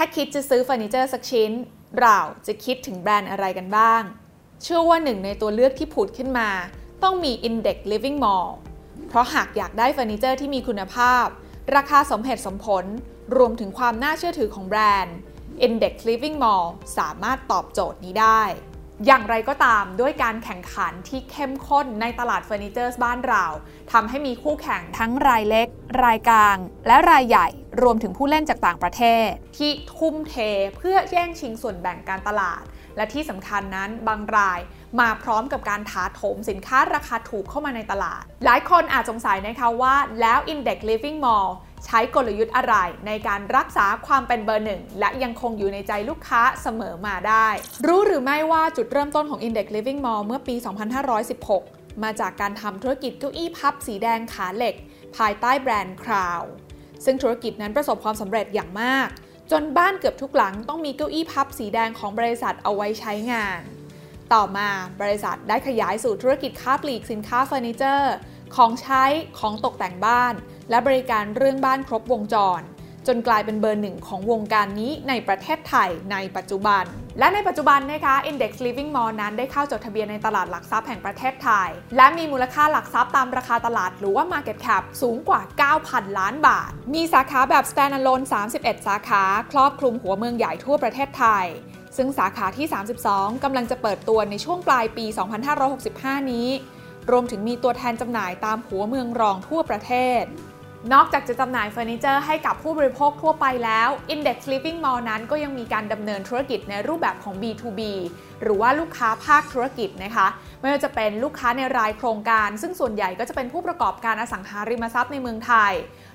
ถ้าคิดจะซื้อเฟอร์นิเจอร์สักชิ้น เราจะคิดถึงแบรนด์อะไรกันบ้าง เชื่อว่าหนึ่งในตัวเลือกที่ผุดขึ้นมา ต้องมี Index Living Mall เพราะหากอยากได้เฟอร์นิเจอร์ที่มีคุณภาพ ราคาสมเหตุสมผล รวมถึงความน่าเชื่อถือของแบรนด์ Index Living Mall สามารถตอบโจทย์นี้ได้ อย่างไรก็ตามด้วยการแข่งขันที่เข้มข้นในตลาดเฟอร์นิเจอร์บ้านเราทำให้มีคู่แข่งทั้งรายเล็ก รายกลาง และรายใหญ่ รวมถึงผู้เล่นจากต่างประเทศ ที่ทุ่มเทเพื่อแย่งชิงส่วนแบ่งการตลาด และที่สำคัญนั้นบางรายมาพร้อมกับการถาโถมสินค้าราคาถูกเข้ามาในตลาด หลายคนอาจสงสัยนะคะว่าแล้ว Index Living Mall ใช้กลยุทธ์อะไรในการรักษาความเป็นเบอร์หนึ่งและยังคงอยู่ในใจลูกค้าเสมอมาได้ รู้หรือไม่ว่าจุดเริ่มต้นของ Index Living Mall เมื่อปี 2516 มาจากการทำธุรกิจเก้าอี้พับสีแดงขาเหล็ก ภายใต้แบรนด์คราวซึ่งธุรกิจนั้นประสบความสำเร็จอย่างมาก จนบ้านเกือบทุกหลังต้องมีเก้าอี้พับสีแดงของบริษัทเอาไว้ใช้งาน ต่อมาบริษัทได้ขยายสู่ธุรกิจค้าปลีกสินค้าเฟอร์นิเจอร์ ของใช้ของตกแต่งบ้าน และบริการเรื่องบ้านครบวงจร จนกลายเป็นเบอร์หนึ่งของวงการนี้ในประเทศไทยในปัจจุบัน และในปัจจุบันนะคะ Index Living Mall นั้นได้เข้าจดทะเบียนในตลาดหลักทรัพย์แห่งประเทศไทย และมีมูลค่าหลักทรัพย์ตามราคาตลาดหรือว่า Market Cap สูงกว่า 9,000 ล้านบาท มีสาขาแบบ Standalone 31 สาขา ครอบคลุมหัวเมืองใหญ่ทั่วประเทศไทยซึ่งสาขาที่ 32 กำลังจะเปิดตัวในช่วงปลายปี 2565 นี้ รวมถึงมีตัวแทนจำหน่ายตามหัวเมืองรองทั่วประเทศ นอกจากจะจำหน่ายเฟอร์นิเจอร์ให้กับผู้บริโภคทั่วไปแล้ว Index Living Mall นั้นก็ยังมีการดำเนินธุรกิจในรูปแบบของ B2B หรือว่าลูกค้าภาคธุรกิจนะคะ ไม่ว่าจะเป็นลูกค้าในรายโครงการ ซึ่งส่วนใหญ่ก็จะเป็นผู้ประกอบการอสังหาริมทรัพย์ในเมืองไทย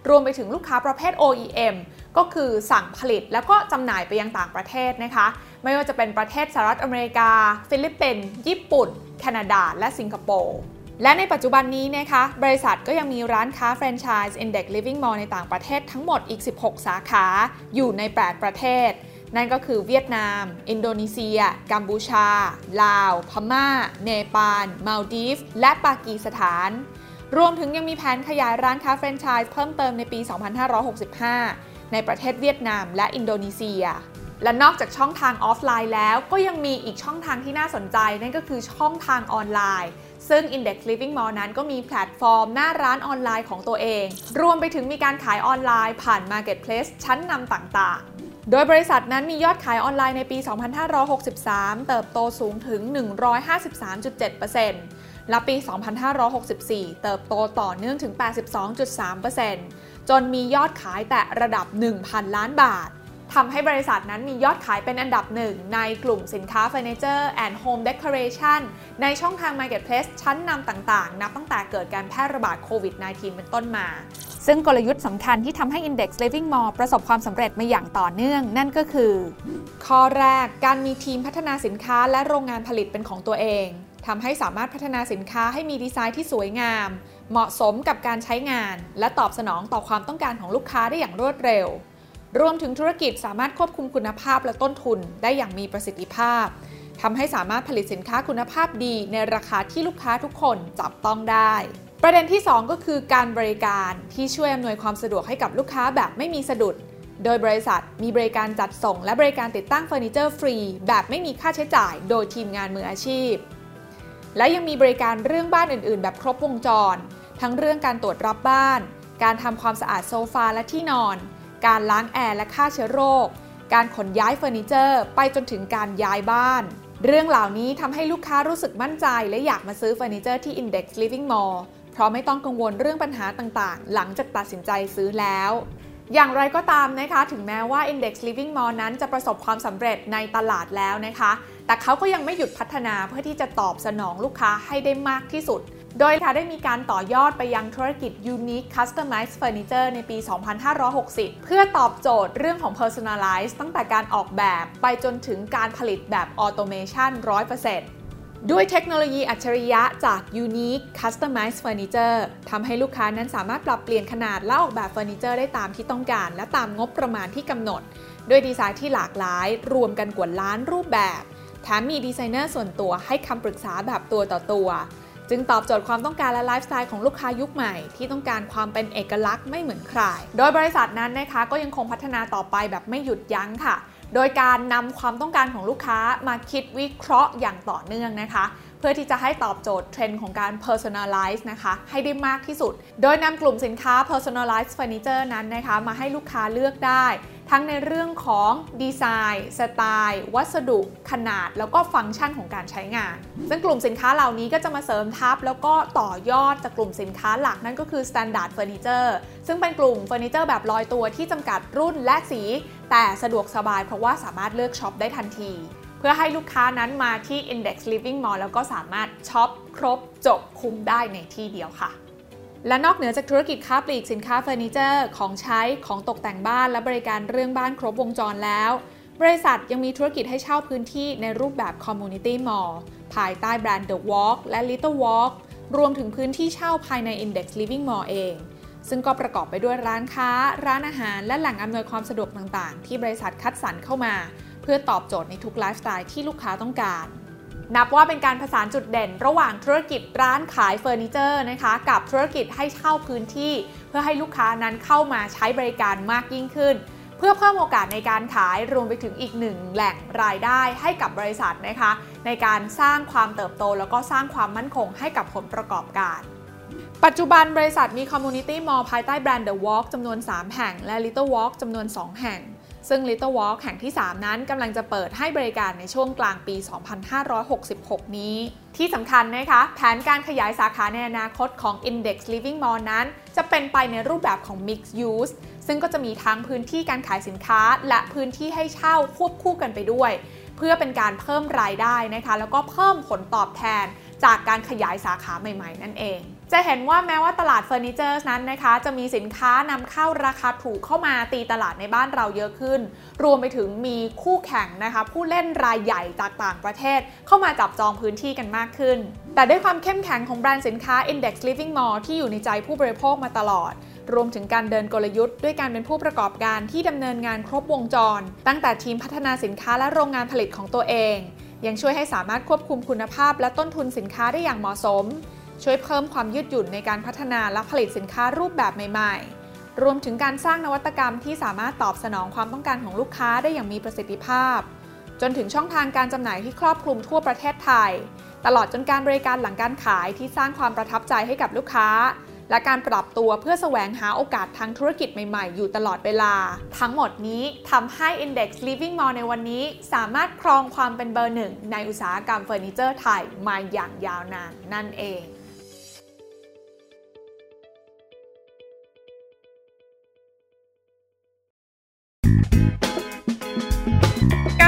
รวมไปถึงลูกค้าประเภท OEM ก็คือสั่งผลิตแล้วก็จำหน่ายไปยังต่างประเทศนะคะ ไม่ว่าจะเป็นประเทศสหรัฐอเมริกา ฟิลิปปินส์ญี่ปุ่น แคนาดา และสิงคโปร์ และในปัจจุบันนี้นะคะ บริษัทก็ยังมีร้านค้าแฟรนไชส์ Index Living Mall ในต่างประเทศทั้งหมดอีก 16 สาขาอยู่ใน 8 ประเทศ นั่นก็คือเวียดนาม อินโดนีเซีย กัมพูชา ลาว พม่า เนปาล มาลดีฟ และปากีสถาน รวมถึงยังมีแผนขยายร้านค้าแฟรนไชส์เพิ่มเติมในปี 2565 ในประเทศเวียดนามและอินโดนีเซีย และนอกจากช่องทางออฟไลน์แล้ว ก็ยังมีอีกช่องทางที่น่าสนใจ นั่นก็คือช่องทางออนไลน์ ซึ่ง Index Living Mall นั้นก็มีแพลตฟอร์มหน้าร้านออนไลน์ของตัวเอง รวมไปถึงมีการขายออนไลน์ผ่าน Marketplace ชั้นนำต่างๆ โดยบริษัทนั้นมียอดขายออนไลน์ในปี 2563 เติบโตสูงถึง 153.7%และปี 2564 เติบโตต่อเนื่องถึง 82.3%จนมียอดขายแต่ระดับ 1,000 ล้านบาท ทำให้บริษัทนั้นมียอดขายเป็นอันดับหนึ่งในกลุ่มสินค้าเฟอร์นิเจอร์ and Home Decoration ในช่องทาง Marketplace ชั้นนำต่างๆ นับตั้งแต่เกิดการแพร่ระบาดโควิด -19 เป็นต้นมา ซึ่งกลยุทธ์สำคัญที่ทำให้ Index Living Mall ประสบความสำเร็จมาอย่างต่อเนื่อง นั่นก็คือ ข้อแรกการมีทีมพัฒนาสินค้าและโรงงานผลิตเป็นของตัวเองทำให้สามารถพัฒนาสินค้าให้มีดีไซน์ที่สวยงาม เหมาะสมกับการใช้งาน และตอบสนองต่อความต้องการของลูกค้าได้อย่างรวดเร็ว รวมถึงธุรกิจสามารถควบคุมคุณภาพและต้นทุนได้อย่างมีประสิทธิภาพทำให้สามารถผลิตสินค้าคุณภาพดีในราคาที่ลูกค้าทุกคนจับต้องได้ ประเด็นที่ 2 ก็คือการบริการที่ช่วยอำนวยความสะดวกให้กับลูกค้าแบบไม่มีสะดุด โดยบริษัทมีบริการจัดส่ง และบริการติดตั้งเฟอร์นิเจอร์ฟรี แบบไม่มีค่าใช้จ่าย โดยทีมงานมืออาชีพ และยังมีบริการเรื่องบ้านอื่น ๆ แบบครบวงจร ทั้งเรื่องการตรวจรับบ้าน การทำความสะอาดโซฟาและที่นอน การล้างแอร์และฆ่าเชื้อโรค การขนย้ายเฟอร์นิเจอร์ ไปจนถึงการย้ายบ้าน เรื่องเหล่านี้ทำให้ลูกค้ารู้สึกมั่นใจ และอยากมาซื้อเฟอร์นิเจอร์ที่ Index Living Mall เพราะไม่ต้องกังวลเรื่องปัญหาต่างๆ หลังจากตัดสินใจซื้อแล้ว อย่างไรก็ตามนะคะ ถึงแม้ว่า Index Living Mall นั้นจะประสบความสำเร็จในตลาดแล้วนะคะ แต่เขาก็ยังไม่หยุดพัฒนาเพื่อที่จะตอบสนองลูกค้าให้ได้มากที่สุด โดยค่ะได้มีการต่อยอดไปยังธุรกิจ Unique Customized Furniture ในปี 2560 เพื่อตอบโจทย์เรื่องของ Personalize ตั้งแต่การออกแบบไปจนถึงการผลิตแบบ Automation 100%ด้วยเทคโนโลยีอัจฉริยะจาก Younique Customized Furniture ทำให้ลูกค้านั้นสามารถปรับเปลี่ยนขนาดและออกแบบเฟอร์นิเจอร์ได้ตามที่ต้องการ และตามงบประมาณที่กำหนด ด้วยดีไซน์ที่หลากหลาย รวมกันกว่าล้านรูปแบบ แถมมีดีไซเนอร์ส่วนตัวให้คำปรึกษาแบบตัวต่อตัวจึ จึงตอบโจทย์ความต้องการและไลฟ์สไตล์ของลูกค้ายุคใหม่ ที่ต้องการความเป็นเอกลักษณ์ไม่เหมือนใคร โดยบริษัทนั้นนะคะก็ยังคงพัฒนาต่อไปแบบไม่หยุดยั้งค่ะ โดยการนำความต้องการของลูกค้ามาคิดวิเคราะห์อย่างต่อเนื่องนะคะ พื่อที่จะให้ตอบโจทย์เทรนด์ของการ personalize นะคะให้ได้มากที่สุด โดยนำกลุ่มสินค้า personalize furniture นั้นนะคะมาให้ลูกค้าเลือกได้ ทั้งในเรื่องของดีไซน์สไตล์ วัสดุ ขนาด แล้วก็ฟังก์ชันของการใช้งาน ซึ่งกลุ่มสินค้าเหล่านี้ก็จะมาเสริมทับ แล้วก็ต่อยอดจากกลุ่มสินค้าหลักนั่นก็คือ standard furniture ซึ่งเป็นกลุ่มเฟอร์นิเจอร์แบบลอยตัวที่จำกัดรุ่นและสี แต่สะดวกสบายเพราะว่าสามารถเลือกช็อปได้ทันที เพื่อให้ลูกค้านั้นมาที่ Index Living Mall แล้วก็สามารถช็อปครบจบคุ้มได้ในที่เดียวค่ะและนอกเหนือจากธุรกิจค้าปลีกสินค้าเฟอร์นิเจอร์ของใช้ของตกแต่งบ้านและบริการเรื่องบ้านครบวงจรแล้ว บริษัทยังมีธุรกิจให้เช่าพื้นที่ในรูปแบบ Community Mall ภายใต้แบรนด์ The Walk และ Little Walk รวมถึงพื้นที่เช่าภายใน Index Living Mall เอง ซึ่งก็ประกอบไปด้วยร้านค้า ร้านอาหาร และแหล่งอำนวยความสะดวกต่างๆ ที่บริษัทคัดสรรเข้ามา เพื่อตอบโจทย์ในทุกไลฟ์สไตล์ที่ลูกค้าต้องการ นับว่าเป็นการผสานจุดเด่น ระหว่างธุรกิจร้านขายเฟอร์นิเจอร์นะคะ กับธุรกิจให้เช่าพื้นที่ เพื่อให้ลูกค้านั้นเข้ามาใช้บริการมากยิ่งขึ้น เพื่อเพิ่มโอกาสในการขายรวมไปถึงอีกหนึ่งแหล่งรายได้ให้กับบริษัทนะคะ ในการสร้างความเติบโต แล้วก็สร้างความมั่นคงให้กับผลประกอบการปัจจุบันบริษัทมี community mall ภายใต้แบรนด์ The Walk จำนวน 3 แห่ง และ Little Walk จำนวน 2 แห่ง ซึ่ง Little Walk แห่งที่ 3 นั้นกำลังจะเปิดให้บริการในช่วงกลางปี 2566 นี้ ที่สำคัญนะคะ แผนการขยายสาขาในอนาคตของ Index Living Mall นั้น จะเป็นไปในรูปแบบของ Mixed Use ซึ่งก็จะมีทั้งพื้นที่การขายสินค้า และพื้นที่ให้เช่าควบคู่กันไปด้วย เพื่อเป็นการเพิ่มรายได้นะคะ แล้วก็เพิ่มผลตอบแทนจากการขยายสาขาใหม่ ๆ นั่นเอง จะเห็นว่าแม้ว่าตลาดเฟอร์นิเจอร์นั้นนะคะ จะมีสินค้านำเข้าราคาถูกเข้ามาตีตลาดในบ้านเราเยอะขึ้น รวมไปถึงมีคู่แข่งนะคะ ผู้เล่นรายใหญ่จากต่างประเทศ เข้ามาจับจองพื้นที่กันมากขึ้น แต่ด้วยความเข้มแข็งของแบรนด์สินค้า Index Living Mall ที่อยู่ในใจผู้บริโภคมาตลอดรวมถึงการเดินกลยุทธ์ด้วยการเป็นผู้ประกอบการที่ดำเนินงานครบวงจร ตั้งแต่ทีมพัฒนาสินค้าและโรงงานผลิตของตัวเอง ยังช่วยให้สามารถควบคุมคุณภาพและต้นทุนสินค้าได้อย่างเหมาะสม ช่วยเพิ่มความยืดหยุ่นในการพัฒนาและผลิตสินค้ารูปแบบใหม่ๆ รวมถึงการสร้างนวัตกรรมที่สามารถตอบสนองความต้องการของลูกค้าได้อย่างมีประสิทธิภาพ จนถึงช่องทางการจำหน่ายที่ครอบคลุมทั่วประเทศไทย ตลอดจนการบริการหลังการขายที่สร้างความประทับใจให้กับลูกค้า และการปรับตัวเพื่อแสวงหาโอกาสทางธุรกิจใหม่ๆ อยู่ตลอดเวลา ทั้งหมดนี้ทำให้ Index Living Mall ในวันนี้สามารถครองความเป็นเบอร์หนึ่งในอุตสาหกรรมเฟอร์นิเจอร์ไทยมาอย่างยาวนานนั่นเอง